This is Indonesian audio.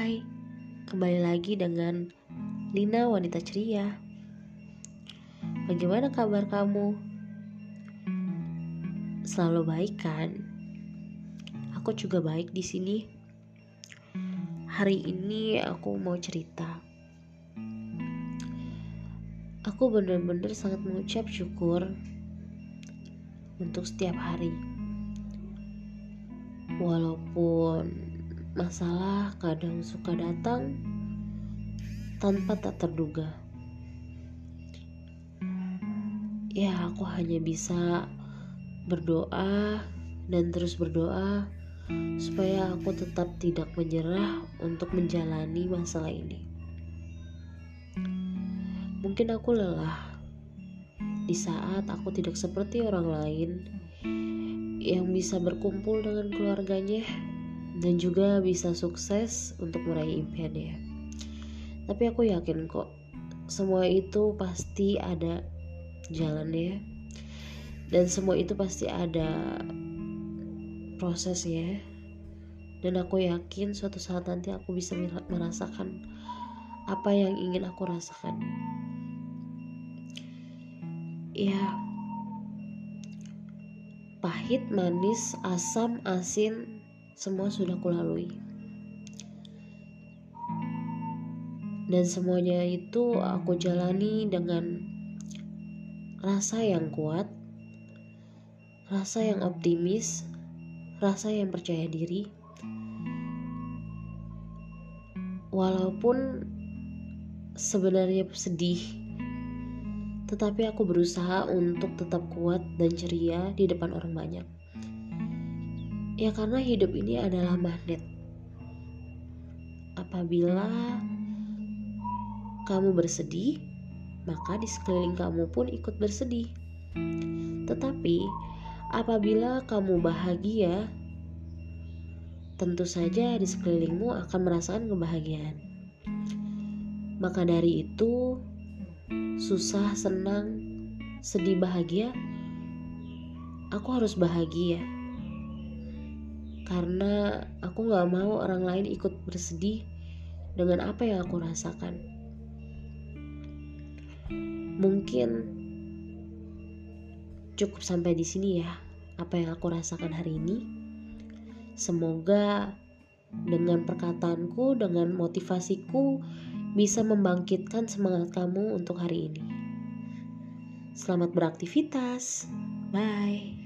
Kembali lagi dengan Lina wanita ceria. Bagaimana kabar kamu? Selalu baik kan? Aku juga baik di sini. Hari ini aku mau cerita. Aku benar-benar sangat mengucap syukur untuk setiap hari. Walaupun Masalah kadang suka datang tanpa tak terduga. Ya, aku hanya bisa berdoa dan terus berdoa supaya aku tetap tidak menyerah untuk menjalani masalah ini. Mungkin aku lelah di saat aku tidak seperti orang lain yang bisa berkumpul dengan keluarganya dan juga bisa sukses untuk meraih impiannya. Tapi aku yakin kok semua itu pasti ada jalannya dan semua itu pasti ada prosesnya. Dan aku yakin suatu saat nanti aku bisa merasakan apa yang ingin aku rasakan. Ya. Pahit manis asam asin semua sudah kulalui. Dan semuanya itu aku jalani dengan rasa yang kuat, rasa yang optimis, rasa yang percaya diri. Walaupun sebenarnya sedih, tetapi aku berusaha untuk tetap kuat dan ceria di depan orang banyak. Ya karena hidup ini adalah magnet. Apabila kamu bersedih, maka di sekeliling kamu pun ikut bersedih. Tetapi apabila kamu bahagia, tentu saja di sekelilingmu akan merasakan kebahagiaan. Maka dari itu, susah, senang, sedih, bahagia, aku harus bahagia karena aku gak mau orang lain ikut bersedih dengan apa yang aku rasakan. Mungkin cukup sampai di sini ya apa yang aku rasakan hari ini. Semoga dengan perkataanku, dengan motivasiku bisa membangkitkan semangat kamu untuk hari ini. Selamat beraktivitas. Bye.